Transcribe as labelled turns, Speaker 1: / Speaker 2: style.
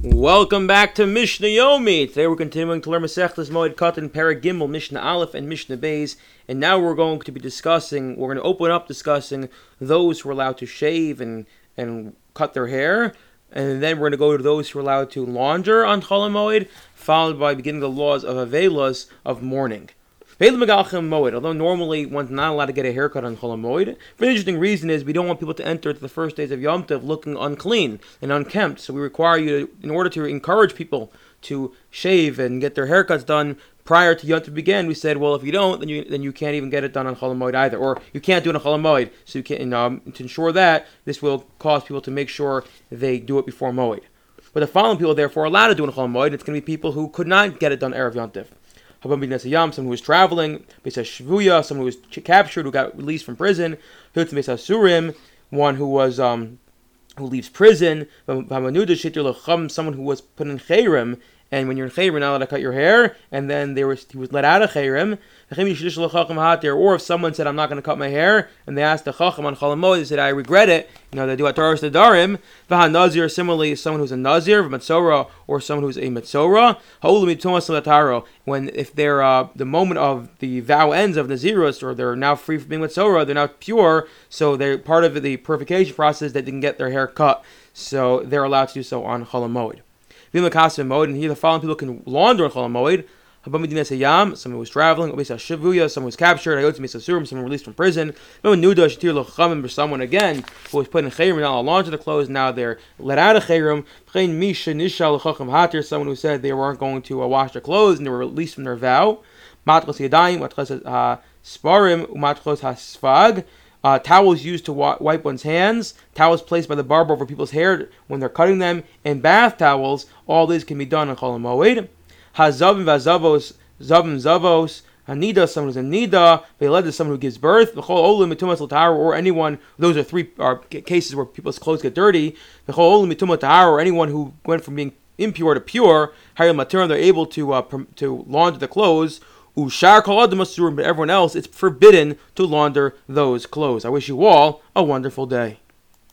Speaker 1: Welcome back to Mishnah Yomi. Today we're continuing to learn Masechtas Moed Katan Perek Gimel Mishnah Aleph and Mishnah Beis, and now we're going to be discussing. We're going to open up discussing those who are allowed to shave and and cut their hair, and then we're going to go to those who are allowed to launder on Cholamoid, followed by beginning the laws of Avelas of mourning. Although normally one's not allowed to get a haircut on Cholamoid, for an interesting reason is we don't want people to enter the first days of Yom Tov looking unclean and unkempt. So we require you, to, in order to encourage people to shave and get their haircuts done prior to Yom Tov begin, we said, well, if you don't, then you then you can't even get it done on Cholamoid either, or you can't do it on Cholamoid. So you can um, to ensure that this will cause people to make sure they do it before Moed. But the following people, therefore, are allowed to do it on Cholamoid. It's going to be people who could not get it done erev Yom Tov. Someone who was traveling, Shvuya, someone who was captured, who got released from prison, Surim, one who was um, who leaves prison, someone who was put in Chayrim, and when you're in Chayrim, you're not allowed to cut your hair, and then there was he was let out of Chayrim. Or if someone said, I'm not going to cut my hair, and they asked the Chacham on Chalamod, they said, I regret it, you know, they do Ataras Darim. Vaha Nazir, similarly, someone who's a Nazir, Matzora, or someone who's a Matzora. When if they're uh, the moment of the vow ends of Nazirus, or they're now free from being Matzora, they're now pure, so they're part of the purification process that they can get their hair cut. So they're allowed to do so on Chalamoid. And here the following people can launder Chalamoid. Hayam, someone was traveling, someone was captured, someone released from prison, someone again who was put in Chayrim, now launched the clothes, now they're let out of Hatir, someone who said they weren't going to uh, wash their clothes and they were released from their vow, Matchos Yadayim, Matchos uh, Sparim, Matchos Hasfag, uh, towels used to wa- wipe one's hands, towels placed by the barber over people's hair when they're cutting them, and bath towels. All this can be done in Chol Moed. Hazavim vazavos, zavim zavos, Hanida, someone who's a nida, Veled someone who gives birth, or anyone, those are three are cases where people's clothes get dirty, or anyone who went from being impure to pure, they're able to uh, to launder the clothes, Ushar master, but everyone else, it's forbidden to launder those clothes. I wish you all a wonderful day.